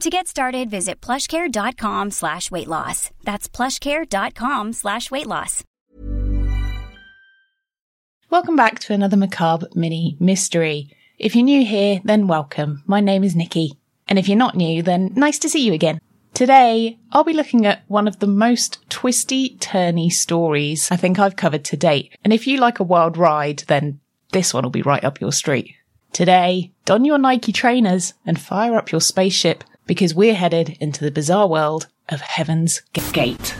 To get started, visit plushcare.com slash weight loss. That's plushcare.com slash weight loss. Welcome back to another macabre mini mystery. If you're new here, then welcome. My name is Nikki. And if you're not new, then nice to see you again. Today, I'll be looking at one of the most twisty, turny stories I think I've covered to date. And if you like a wild ride, then this one will be right up your street. Today, don your Nike trainers and fire up your spaceship because we're headed into the bizarre world of Heaven's Gate.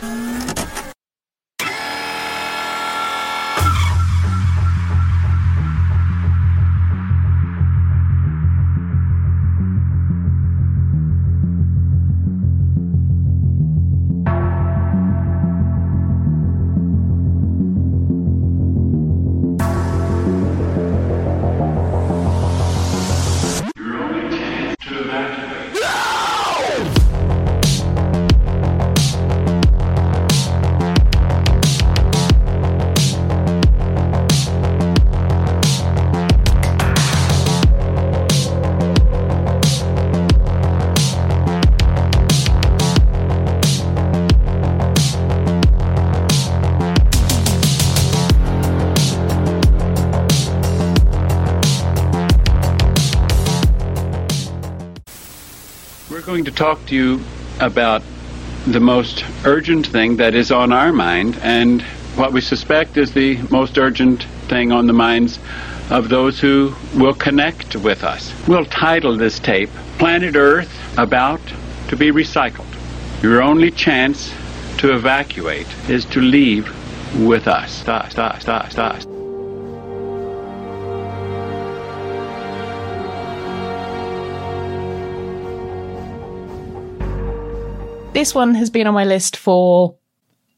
To talk to you about the most urgent thing that is on our mind and what we suspect is the most urgent thing on the minds of those who will connect with us. We'll title this tape Planet Earth About to be Recycled. Your only chance to evacuate is to leave with us. us, us, us, us. This one has been on my list for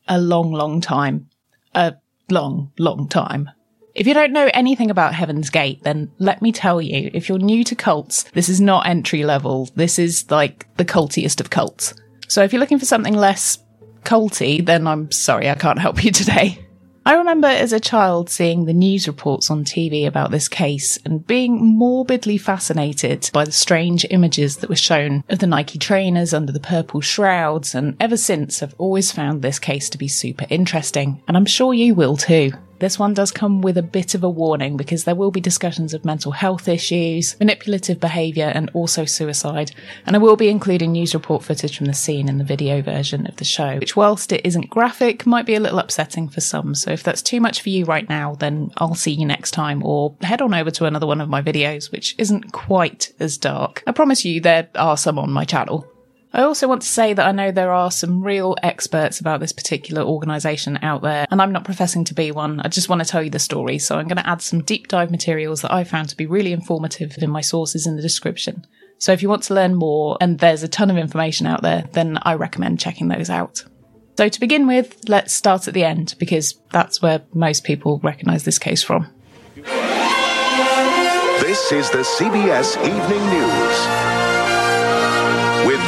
a long, long time. A long, long time. If you don't know anything about Heaven's Gate, then let me tell you, if you're new to cults, this is not entry level. This is like the cultiest of cults. So if you're looking for something less culty, then I'm sorry, I can't help you today. I remember as a child seeing the news reports on TV about this case and being morbidly fascinated by the strange images that were shown of the Nike trainers under the purple shrouds. And ever since, I've always found this case to be super interesting. And I'm sure you will too. This one does come with a bit of a warning because there will be discussions of mental health issues, manipulative behaviour, and also suicide. And I will be including news report footage from the scene in the video version of the show, which, whilst it isn't graphic, might be a little upsetting for some. So if that's too much for you right now, then I'll see you next time, or head on over to another one of my videos, which isn't quite as dark. I promise you there are some on my channel. I also want to say that I know there are some real experts about this particular organisation out there, and I'm not professing to be one. I just want to tell you the story, so I'm going to add some deep dive materials that I found to be really informative in my sources in the description. So if you want to learn more, and there's a ton of information out there, then I recommend checking those out. So to begin with, let's start at the end, because that's where most people recognise this case from. This is the CBS Evening News.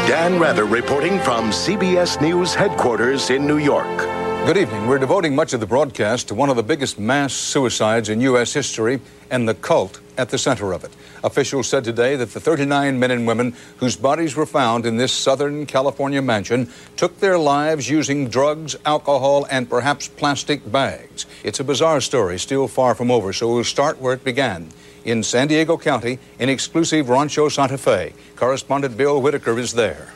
Dan Rather reporting from CBS News headquarters in New York. Good evening. We're devoting much of the broadcast to one of the biggest mass suicides in U.S. history and the cult at the center of it. Officials said today that the 39 men and women whose bodies were found in this Southern California mansion took their lives using drugs, alcohol, and perhaps plastic bags. It's a bizarre story, still far from over, so we'll start where it began. In San Diego County, in exclusive Rancho Santa Fe. Correspondent Bill Whitaker is there.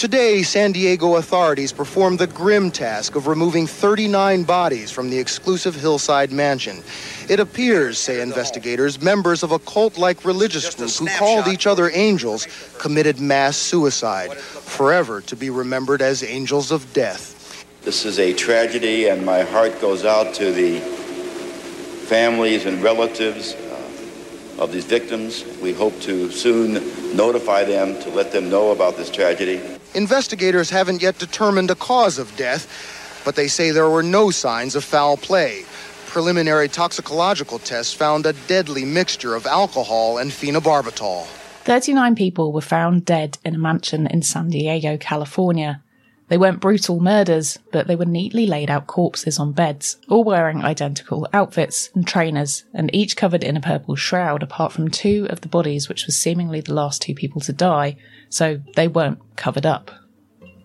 Today, San Diego authorities performed the grim task of removing 39 bodies from the exclusive hillside mansion. It appears, say investigators, members of a cult like religious group who called each other angels committed mass suicide, forever to be remembered as angels of death. This is a tragedy, and my heart goes out to the families and relatives uh, of these victims. We hope to soon notify them to let them know about this tragedy. Investigators haven't yet determined a cause of death, but they say there were no signs of foul play. Preliminary toxicological tests found a deadly mixture of alcohol and phenobarbital. 39 people were found dead in a mansion in San Diego, California. They weren't brutal murders, but they were neatly laid out corpses on beds, all wearing identical outfits and trainers, and each covered in a purple shroud, apart from two of the bodies, which was seemingly the last two people to die, so they weren't covered up.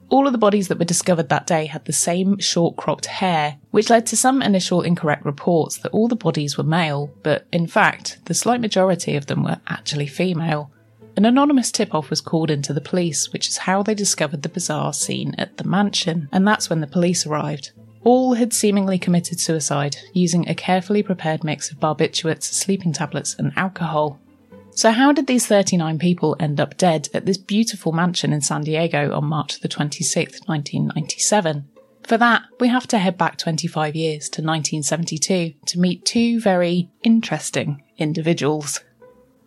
All of the bodies that were discovered that day had the same short cropped hair, which led to some initial incorrect reports that all the bodies were male, but in fact, the slight majority of them were actually female. An anonymous tip off was called into the police, which is how they discovered the bizarre scene at the mansion, and that's when the police arrived. All had seemingly committed suicide using a carefully prepared mix of barbiturates, sleeping tablets, and alcohol. So, how did these 39 people end up dead at this beautiful mansion in San Diego on March the 26th, 1997? For that, we have to head back 25 years to 1972 to meet two very interesting individuals.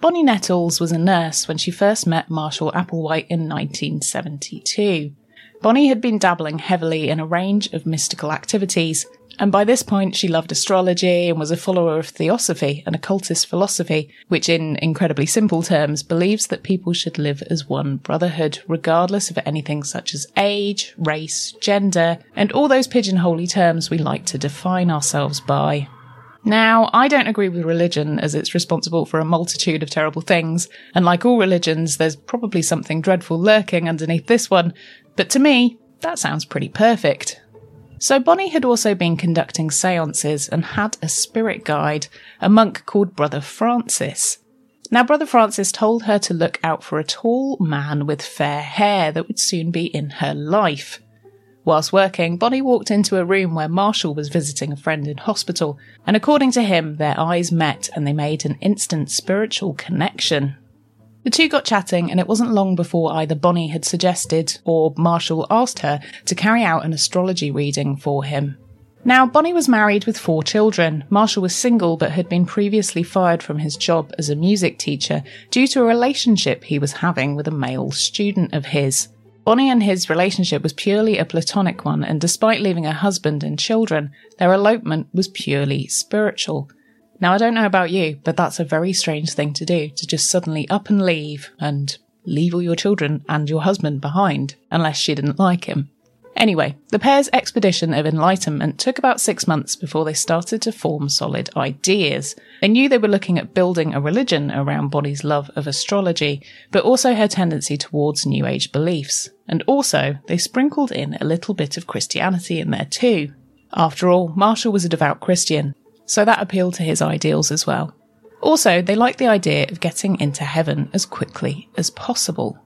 Bonnie Nettles was a nurse when she first met Marshall Applewhite in 1972. Bonnie had been dabbling heavily in a range of mystical activities, and by this point she loved astrology and was a follower of theosophy, an occultist philosophy, which in incredibly simple terms believes that people should live as one brotherhood, regardless of anything such as age, race, gender, and all those pigeonholey terms we like to define ourselves by. Now, I don't agree with religion as it's responsible for a multitude of terrible things, and like all religions, there's probably something dreadful lurking underneath this one, but to me, that sounds pretty perfect. So Bonnie had also been conducting seances and had a spirit guide, a monk called Brother Francis. Now, Brother Francis told her to look out for a tall man with fair hair that would soon be in her life. Whilst working, Bonnie walked into a room where Marshall was visiting a friend in hospital, and according to him, their eyes met and they made an instant spiritual connection. The two got chatting, and it wasn't long before either Bonnie had suggested or Marshall asked her to carry out an astrology reading for him. Now, Bonnie was married with four children. Marshall was single but had been previously fired from his job as a music teacher due to a relationship he was having with a male student of his. Bonnie and his relationship was purely a platonic one, and despite leaving her husband and children, their elopement was purely spiritual. Now, I don't know about you, but that's a very strange thing to do, to just suddenly up and leave and leave all your children and your husband behind, unless she didn't like him. Anyway, the pair's expedition of enlightenment took about six months before they started to form solid ideas. They knew they were looking at building a religion around Bonnie's love of astrology, but also her tendency towards New Age beliefs. And also, they sprinkled in a little bit of Christianity in there too. After all, Marshall was a devout Christian, so that appealed to his ideals as well. Also, they liked the idea of getting into heaven as quickly as possible.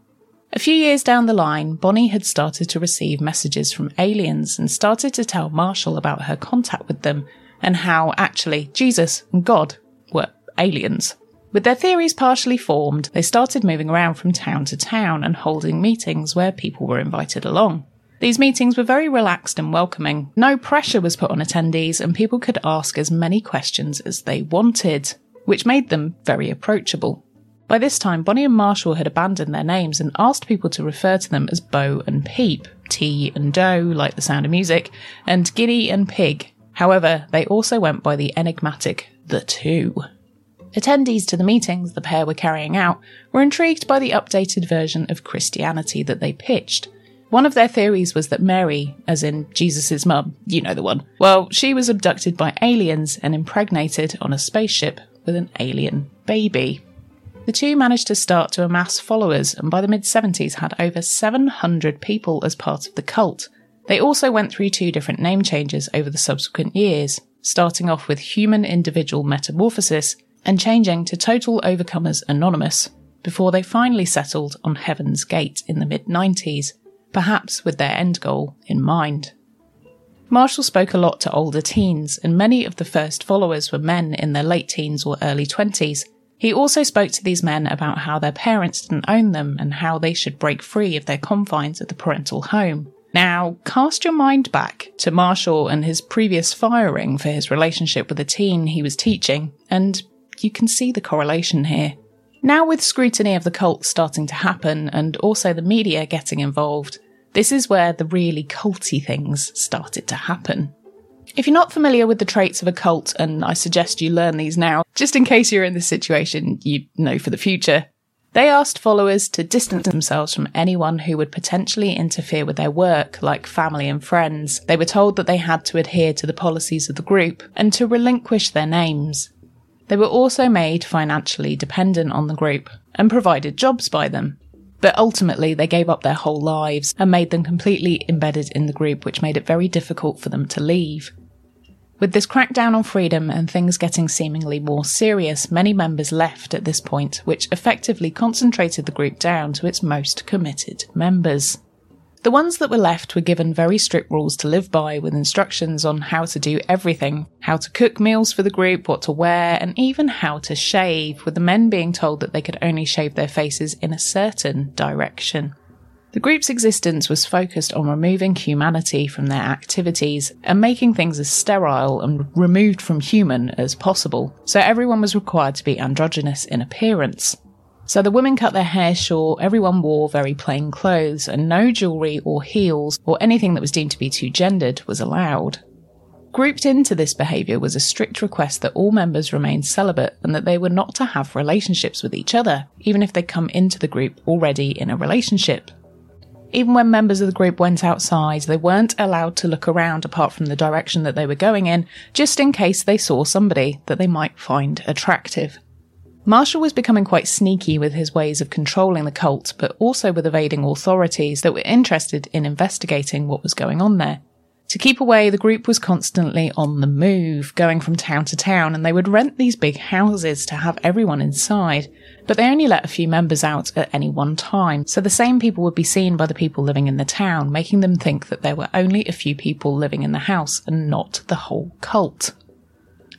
A few years down the line, Bonnie had started to receive messages from aliens and started to tell Marshall about her contact with them and how actually Jesus and God were aliens. With their theories partially formed, they started moving around from town to town and holding meetings where people were invited along. These meetings were very relaxed and welcoming. No pressure was put on attendees, and people could ask as many questions as they wanted, which made them very approachable. By this time, Bonnie and Marshall had abandoned their names and asked people to refer to them as Bo and Peep, Ti and Do, like the sound of music, and Guinea and Pig. However, they also went by the enigmatic The Two. Attendees to the meetings the pair were carrying out were intrigued by the updated version of Christianity that they pitched. One of their theories was that Mary, as in Jesus' mum, you know the one, well, she was abducted by aliens and impregnated on a spaceship with an alien baby. The two managed to start to amass followers and by the mid 70s had over 700 people as part of the cult. They also went through two different name changes over the subsequent years, starting off with Human Individual Metamorphosis and changing to Total Overcomers Anonymous, before they finally settled on Heaven's Gate in the mid 90s perhaps with their end goal in mind. Marshall spoke a lot to older teens, and many of the first followers were men in their late teens or early 20s. He also spoke to these men about how their parents didn't own them and how they should break free of their confines of the parental home. Now, cast your mind back to Marshall and his previous firing for his relationship with a teen he was teaching, and you can see the correlation here. Now, with scrutiny of the cult starting to happen and also the media getting involved, this is where the really culty things started to happen. If you're not familiar with the traits of a cult, and I suggest you learn these now, just in case you're in this situation, you know for the future, they asked followers to distance themselves from anyone who would potentially interfere with their work, like family and friends. They were told that they had to adhere to the policies of the group and to relinquish their names. They were also made financially dependent on the group and provided jobs by them. But ultimately, they gave up their whole lives and made them completely embedded in the group, which made it very difficult for them to leave. With this crackdown on freedom and things getting seemingly more serious, many members left at this point, which effectively concentrated the group down to its most committed members. The ones that were left were given very strict rules to live by, with instructions on how to do everything how to cook meals for the group, what to wear, and even how to shave, with the men being told that they could only shave their faces in a certain direction. The group's existence was focused on removing humanity from their activities and making things as sterile and removed from human as possible, so everyone was required to be androgynous in appearance. So the women cut their hair short, everyone wore very plain clothes, and no jewellery or heels or anything that was deemed to be too gendered was allowed. Grouped into this behaviour was a strict request that all members remain celibate and that they were not to have relationships with each other, even if they come into the group already in a relationship. Even when members of the group went outside, they weren't allowed to look around apart from the direction that they were going in, just in case they saw somebody that they might find attractive. Marshall was becoming quite sneaky with his ways of controlling the cult, but also with evading authorities that were interested in investigating what was going on there. To keep away, the group was constantly on the move, going from town to town, and they would rent these big houses to have everyone inside. But they only let a few members out at any one time, so the same people would be seen by the people living in the town, making them think that there were only a few people living in the house and not the whole cult.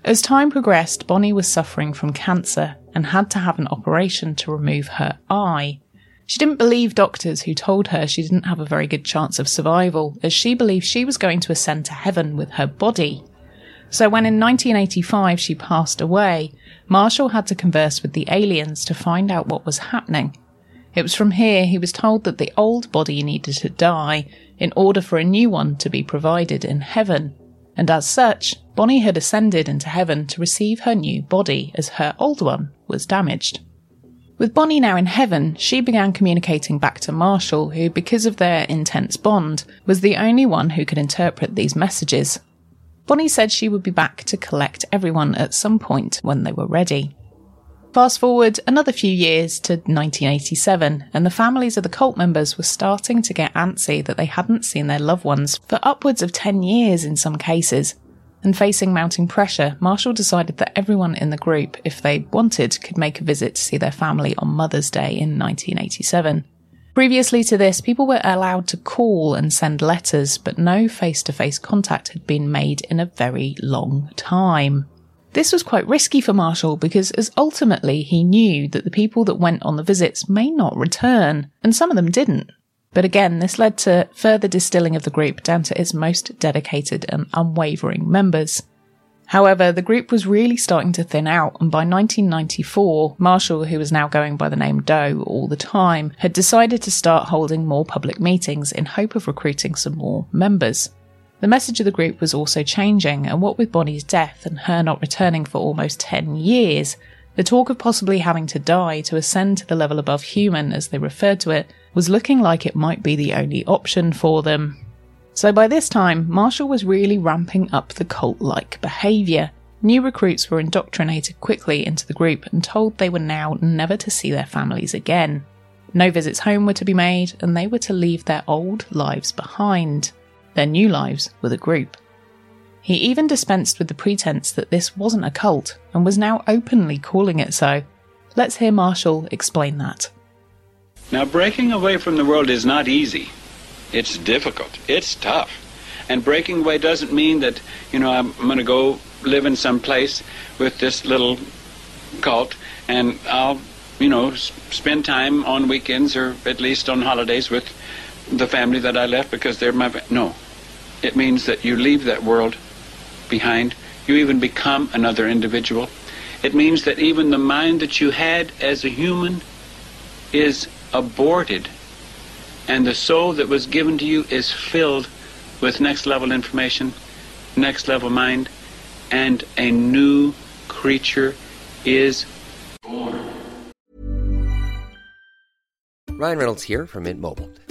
As time progressed, Bonnie was suffering from cancer and had to have an operation to remove her eye. She didn't believe doctors who told her she didn't have a very good chance of survival, as she believed she was going to ascend to heaven with her body. So when in 1985 she passed away, Marshall had to converse with the aliens to find out what was happening. It was from here he was told that the old body needed to die in order for a new one to be provided in heaven and as such, Bonnie had ascended into heaven to receive her new body as her old one was damaged. With Bonnie now in heaven, she began communicating back to Marshall, who, because of their intense bond, was the only one who could interpret these messages. Bonnie said she would be back to collect everyone at some point when they were ready. Fast forward another few years to 1987, and the families of the cult members were starting to get antsy that they hadn't seen their loved ones for upwards of 10 years in some cases. And facing mounting pressure, Marshall decided that everyone in the group, if they wanted, could make a visit to see their family on Mother's Day in 1987. Previously to this, people were allowed to call and send letters, but no face to face contact had been made in a very long time. This was quite risky for Marshall because, as ultimately he knew that the people that went on the visits may not return, and some of them didn't. But again, this led to further distilling of the group down to its most dedicated and unwavering members. However, the group was really starting to thin out, and by 1994, Marshall, who was now going by the name Do all the time, had decided to start holding more public meetings in hope of recruiting some more members. The message of the group was also changing, and what with Bonnie's death and her not returning for almost 10 years, the talk of possibly having to die to ascend to the level above human, as they referred to it, was looking like it might be the only option for them. So by this time, Marshall was really ramping up the cult like behaviour. New recruits were indoctrinated quickly into the group and told they were now never to see their families again. No visits home were to be made, and they were to leave their old lives behind. Their new lives were the group. He even dispensed with the pretense that this wasn't a cult and was now openly calling it so. Let's hear Marshall explain that. Now, breaking away from the world is not easy. It's difficult. It's tough. And breaking away doesn't mean that, you know, I'm going to go live in some place with this little cult and I'll, you know, spend time on weekends or at least on holidays with the family that I left because they're my. No. It means that you leave that world behind. You even become another individual. It means that even the mind that you had as a human is aborted and the soul that was given to you is filled with next level information, next level mind, and a new creature is born. Ryan Reynolds here from Mint Mobile.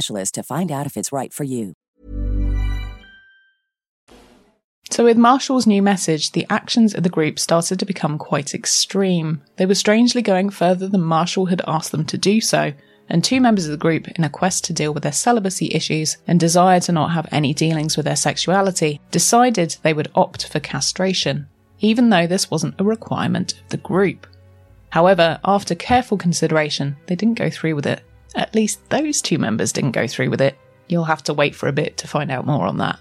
to find out if it's right for you. So, with Marshall's new message, the actions of the group started to become quite extreme. They were strangely going further than Marshall had asked them to do so, and two members of the group, in a quest to deal with their celibacy issues and desire to not have any dealings with their sexuality, decided they would opt for castration, even though this wasn't a requirement of the group. However, after careful consideration, they didn't go through with it. At least those two members didn't go through with it. You'll have to wait for a bit to find out more on that.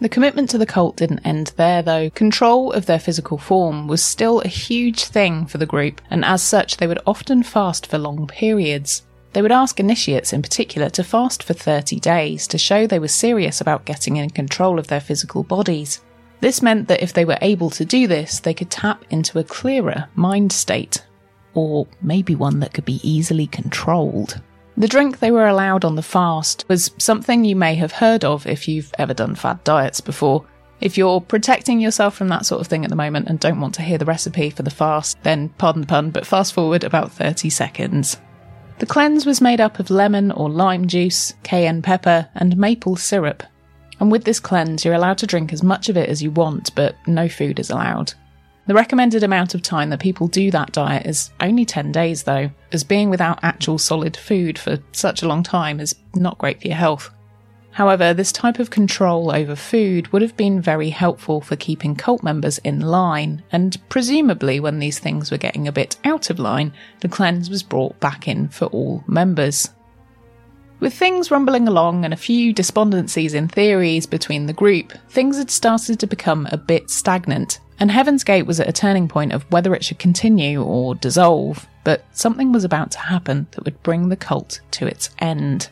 The commitment to the cult didn't end there, though. Control of their physical form was still a huge thing for the group, and as such, they would often fast for long periods. They would ask initiates in particular to fast for 30 days to show they were serious about getting in control of their physical bodies. This meant that if they were able to do this, they could tap into a clearer mind state, or maybe one that could be easily controlled. The drink they were allowed on the fast was something you may have heard of if you've ever done fad diets before. If you're protecting yourself from that sort of thing at the moment and don't want to hear the recipe for the fast, then pardon the pun, but fast forward about 30 seconds. The cleanse was made up of lemon or lime juice, cayenne pepper, and maple syrup. And with this cleanse, you're allowed to drink as much of it as you want, but no food is allowed. The recommended amount of time that people do that diet is only 10 days, though, as being without actual solid food for such a long time is not great for your health. However, this type of control over food would have been very helpful for keeping cult members in line, and presumably, when these things were getting a bit out of line, the cleanse was brought back in for all members. With things rumbling along and a few despondencies in theories between the group, things had started to become a bit stagnant, and Heaven's Gate was at a turning point of whether it should continue or dissolve, but something was about to happen that would bring the cult to its end.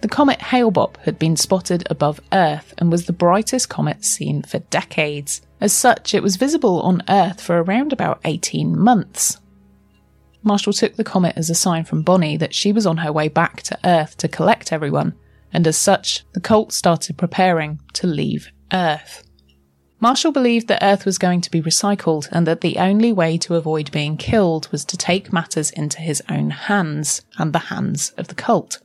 The comet Hale-Bopp had been spotted above Earth and was the brightest comet seen for decades. As such, it was visible on Earth for around about 18 months. Marshall took the comet as a sign from Bonnie that she was on her way back to Earth to collect everyone, and as such, the cult started preparing to leave Earth. Marshall believed that Earth was going to be recycled and that the only way to avoid being killed was to take matters into his own hands and the hands of the cult.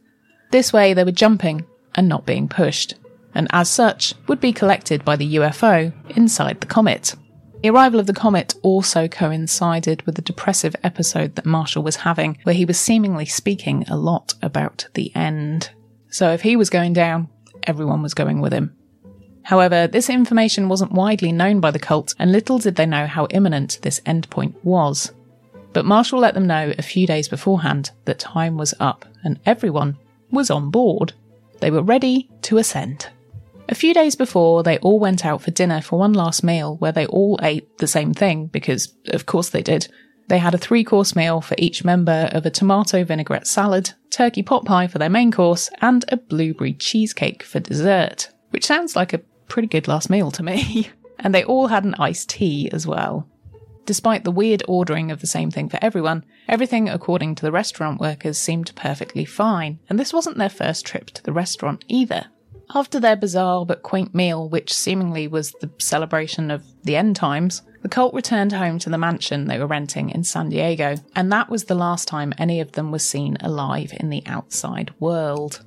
This way, they were jumping and not being pushed, and as such, would be collected by the UFO inside the comet. The arrival of the comet also coincided with the depressive episode that Marshall was having, where he was seemingly speaking a lot about the end. So if he was going down, everyone was going with him. However, this information wasn't widely known by the cult, and little did they know how imminent this endpoint was. But Marshall let them know a few days beforehand that time was up, and everyone was on board. They were ready to ascend. A few days before, they all went out for dinner for one last meal where they all ate the same thing, because of course they did. They had a three course meal for each member of a tomato vinaigrette salad, turkey pot pie for their main course, and a blueberry cheesecake for dessert, which sounds like a pretty good last meal to me. and they all had an iced tea as well. Despite the weird ordering of the same thing for everyone, everything according to the restaurant workers seemed perfectly fine, and this wasn't their first trip to the restaurant either. After their bizarre but quaint meal, which seemingly was the celebration of the end times, the cult returned home to the mansion they were renting in San Diego, and that was the last time any of them was seen alive in the outside world.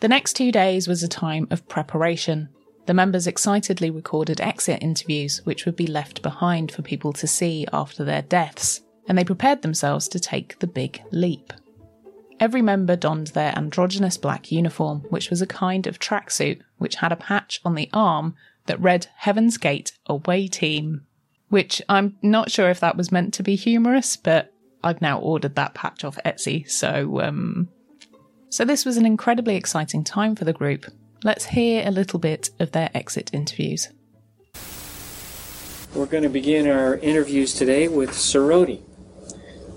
The next two days was a time of preparation. The members excitedly recorded exit interviews, which would be left behind for people to see after their deaths, and they prepared themselves to take the big leap. Every member donned their androgynous black uniform, which was a kind of tracksuit which had a patch on the arm that read Heaven's Gate Away Team. Which I'm not sure if that was meant to be humorous, but I've now ordered that patch off Etsy, so um so this was an incredibly exciting time for the group. Let's hear a little bit of their exit interviews. We're going to begin our interviews today with Soroti.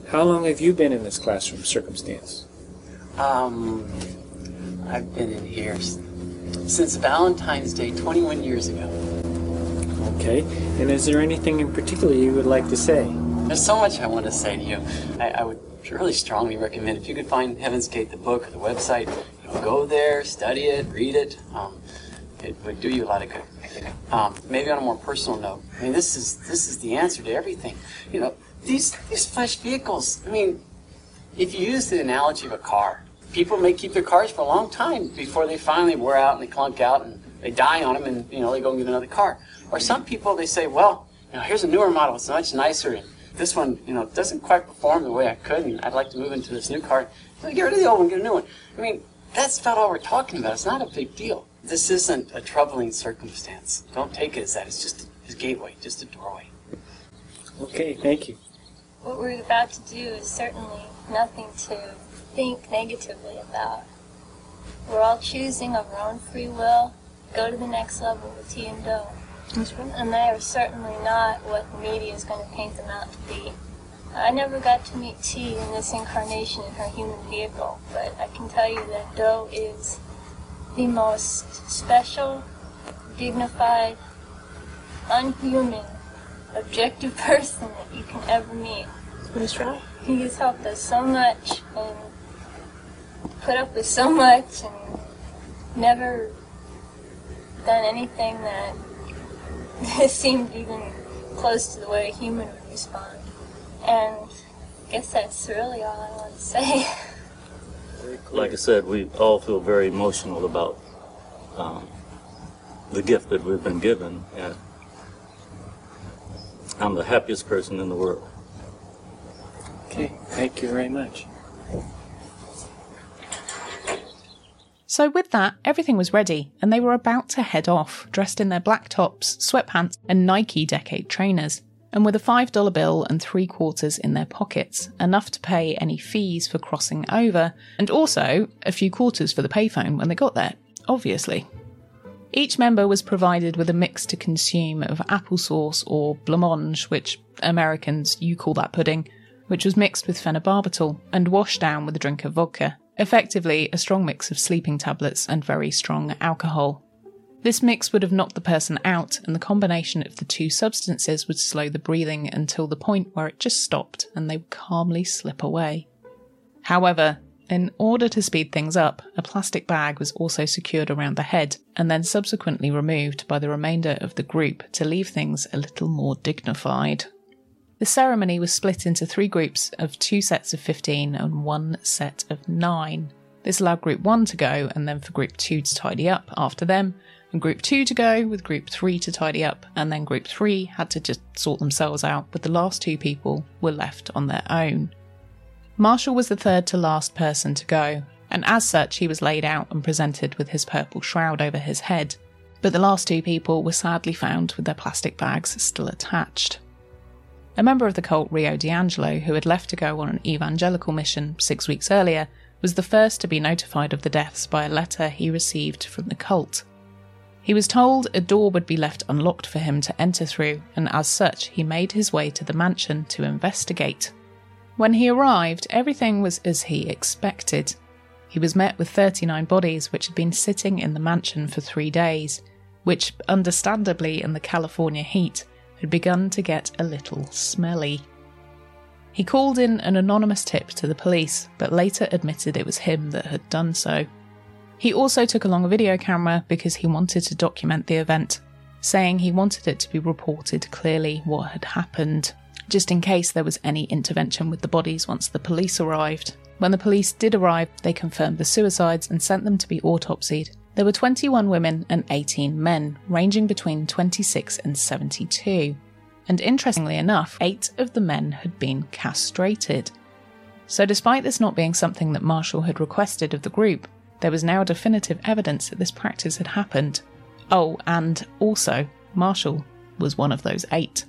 How long have you been in this classroom circumstance? Um, I've been in here since Valentine's Day 21 years ago. Okay. And is there anything in particular you would like to say? There's so much I want to say to you. I, I would really strongly recommend if you could find Heaven's Gate, the book or the website, you know, go there, study it, read it. Um, it would do you a lot of good. Um, maybe on a more personal note. I mean, this is this is the answer to everything. You know, these these flesh vehicles. I mean, if you use the analogy of a car, people may keep their cars for a long time before they finally wear out and they clunk out and they die on them and you know they go and get another car. Or some people they say, well, you know, here's a newer model, it's much nicer, and this one, you know, doesn't quite perform the way I could, and I'd like to move into this new car. So get rid of the old one, get a new one. I mean, that's about all we're talking about. It's not a big deal. This isn't a troubling circumstance. Don't take it as that. It's just a gateway, just a doorway. Okay, thank you. What we're about to do is certainly nothing to think negatively about. We're all choosing of our own free will, go to the next level with Ti and Do. And they are certainly not what the media is going to paint them out to be. I never got to meet Ti in this incarnation in her human vehicle, but I can tell you that Do is the most special, dignified, unhuman, objective person that you can ever meet. That's. He has helped us so much and put up with so much and never done anything that seemed even close to the way a human would respond. And I guess that's really all I want to say. Like I said, we all feel very emotional about um, the gift that we've been given, and I'm the happiest person in the world. Okay, thank you very much. So, with that, everything was ready, and they were about to head off, dressed in their black tops, sweatpants, and Nike Decade trainers, and with a $5 bill and three quarters in their pockets, enough to pay any fees for crossing over, and also a few quarters for the payphone when they got there, obviously. Each member was provided with a mix to consume of applesauce or blancmange, which Americans, you call that pudding, which was mixed with phenobarbital and washed down with a drink of vodka. Effectively, a strong mix of sleeping tablets and very strong alcohol. This mix would have knocked the person out, and the combination of the two substances would slow the breathing until the point where it just stopped and they would calmly slip away. However, In order to speed things up, a plastic bag was also secured around the head and then subsequently removed by the remainder of the group to leave things a little more dignified. The ceremony was split into three groups of two sets of 15 and one set of nine. This allowed Group 1 to go and then for Group 2 to tidy up after them, and Group 2 to go with Group 3 to tidy up, and then Group 3 had to just sort themselves out, but the last two people were left on their own. Marshall was the third to last person to go, and as such, he was laid out and presented with his purple shroud over his head. But the last two people were sadly found with their plastic bags still attached. A member of the cult, Rio DiAngelo, who had left to go on an evangelical mission six weeks earlier, was the first to be notified of the deaths by a letter he received from the cult. He was told a door would be left unlocked for him to enter through, and as such, he made his way to the mansion to investigate. When he arrived, everything was as he expected. He was met with 39 bodies which had been sitting in the mansion for three days, which, understandably in the California heat, had begun to get a little smelly. He called in an anonymous tip to the police, but later admitted it was him that had done so. He also took along a video camera because he wanted to document the event, saying he wanted it to be reported clearly what had happened, just in case there was any intervention with the bodies once the police arrived. When the police did arrive, they confirmed the suicides and sent them to be autopsied. There were 21 women and 18 men, ranging between 26 and 72 and interestingly enough, eight of the men had been castrated. So, despite this not being something that Marshall had requested of the group, there was now definitive evidence that this practice had happened. Oh, and also, Marshall was one of those eight.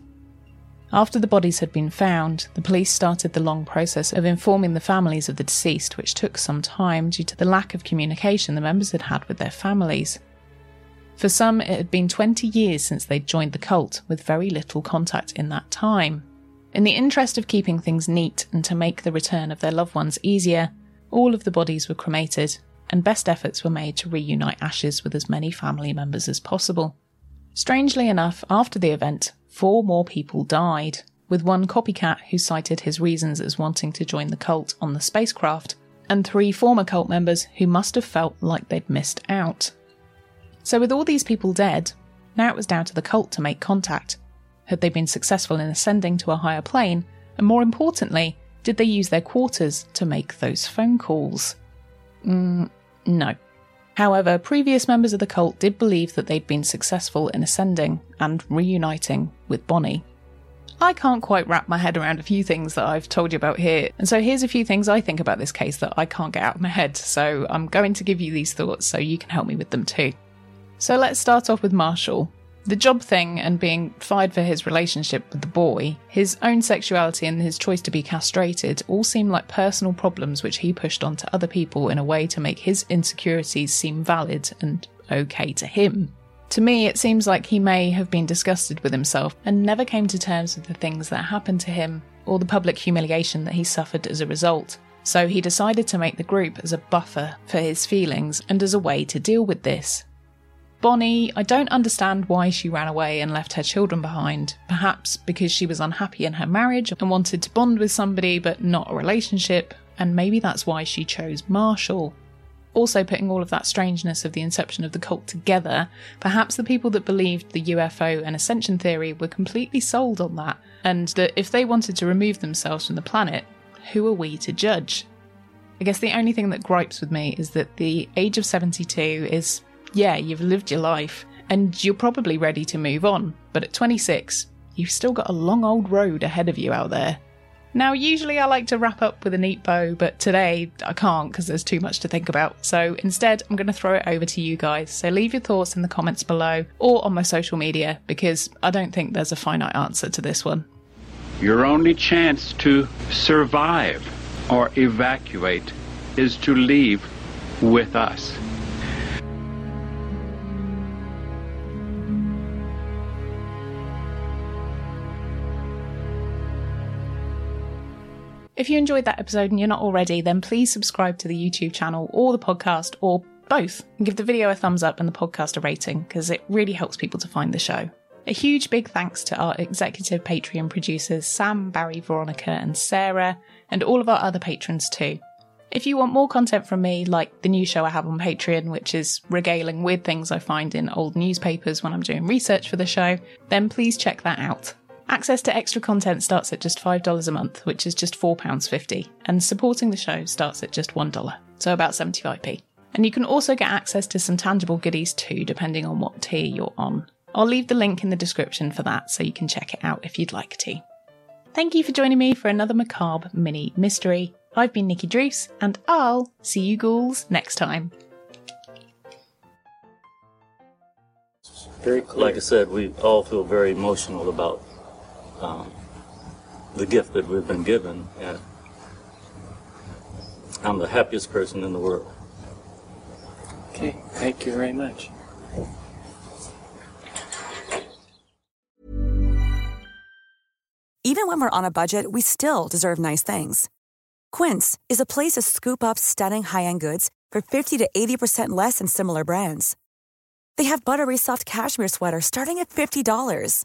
After the bodies had been found, the police started the long process of informing the families of the deceased, which took some time due to the lack of communication the members had had with their families. For some, it had been 20 years since they'd joined the cult, with very little contact in that time. In the interest of keeping things neat and to make the return of their loved ones easier, all of the bodies were cremated, and best efforts were made to reunite ashes with as many family members as possible. Strangely enough, after the event, four more people died, with one copycat who cited his reasons as wanting to join the cult on the spacecraft, and three former cult members who must have felt like they'd missed out. So, with all these people dead, now it was down to the cult to make contact. Had they been successful in ascending to a higher plane? And more importantly, did they use their quarters to make those phone calls? Mm, no. However, previous members of the cult did believe that they'd been successful in ascending and reuniting with Bonnie. I can't quite wrap my head around a few things that I've told you about here, and so here's a few things I think about this case that I can't get out of my head, so I'm going to give you these thoughts so you can help me with them too. So let's start off with Marshall. The job thing and being fired for his relationship with the boy, his own sexuality and his choice to be castrated all seem like personal problems which he pushed onto other people in a way to make his insecurities seem valid and okay to him. To me, it seems like he may have been disgusted with himself and never came to terms with the things that happened to him or the public humiliation that he suffered as a result. So he decided to make the group as a buffer for his feelings and as a way to deal with this. Bonnie, I don't understand why she ran away and left her children behind. Perhaps because she was unhappy in her marriage and wanted to bond with somebody but not a relationship, and maybe that's why she chose Marshall. Also, putting all of that strangeness of the inception of the cult together, perhaps the people that believed the UFO and ascension theory were completely sold on that, and that if they wanted to remove themselves from the planet, who are we to judge? I guess the only thing that gripes with me is that the age of 72 is yeah, you've lived your life and you're probably ready to move on, but at 26, you've still got a long old road ahead of you out there. Now, usually I like to wrap up with a neat bow, but today I can't because there's too much to think about. So instead, I'm going to throw it over to you guys. So leave your thoughts in the comments below or on my social media because I don't think there's a finite answer to this one. Your only chance to survive or evacuate is to leave with us. If you enjoyed that episode and you're not already, then please subscribe to the YouTube channel or the podcast or both and give the video a thumbs up and the podcast a rating because it really helps people to find the show. A huge big thanks to our executive Patreon producers Sam, Barry, Veronica, and Sarah, and all of our other patrons too. If you want more content from me, like the new show I have on Patreon, which is regaling with things I find in old newspapers when I'm doing research for the show, then please check that out. Access to extra content starts at just $5 a month, which is just £4.50, and supporting the show starts at just $1, so about 75p. And you can also get access to some tangible goodies too, depending on what tier you're on. I'll leave the link in the description for that so you can check it out if you'd like to. Thank you for joining me for another macabre mini mystery. I've been Nikki Druce, and I'll see you ghouls next time. Very clear. Like I said, we all feel very emotional about um, the gift that we've been given, and I'm the happiest person in the world. Okay, thank you very much. Even when we're on a budget, we still deserve nice things. Quince is a place to scoop up stunning high end goods for 50 to 80% less than similar brands. They have buttery soft cashmere sweaters starting at $50,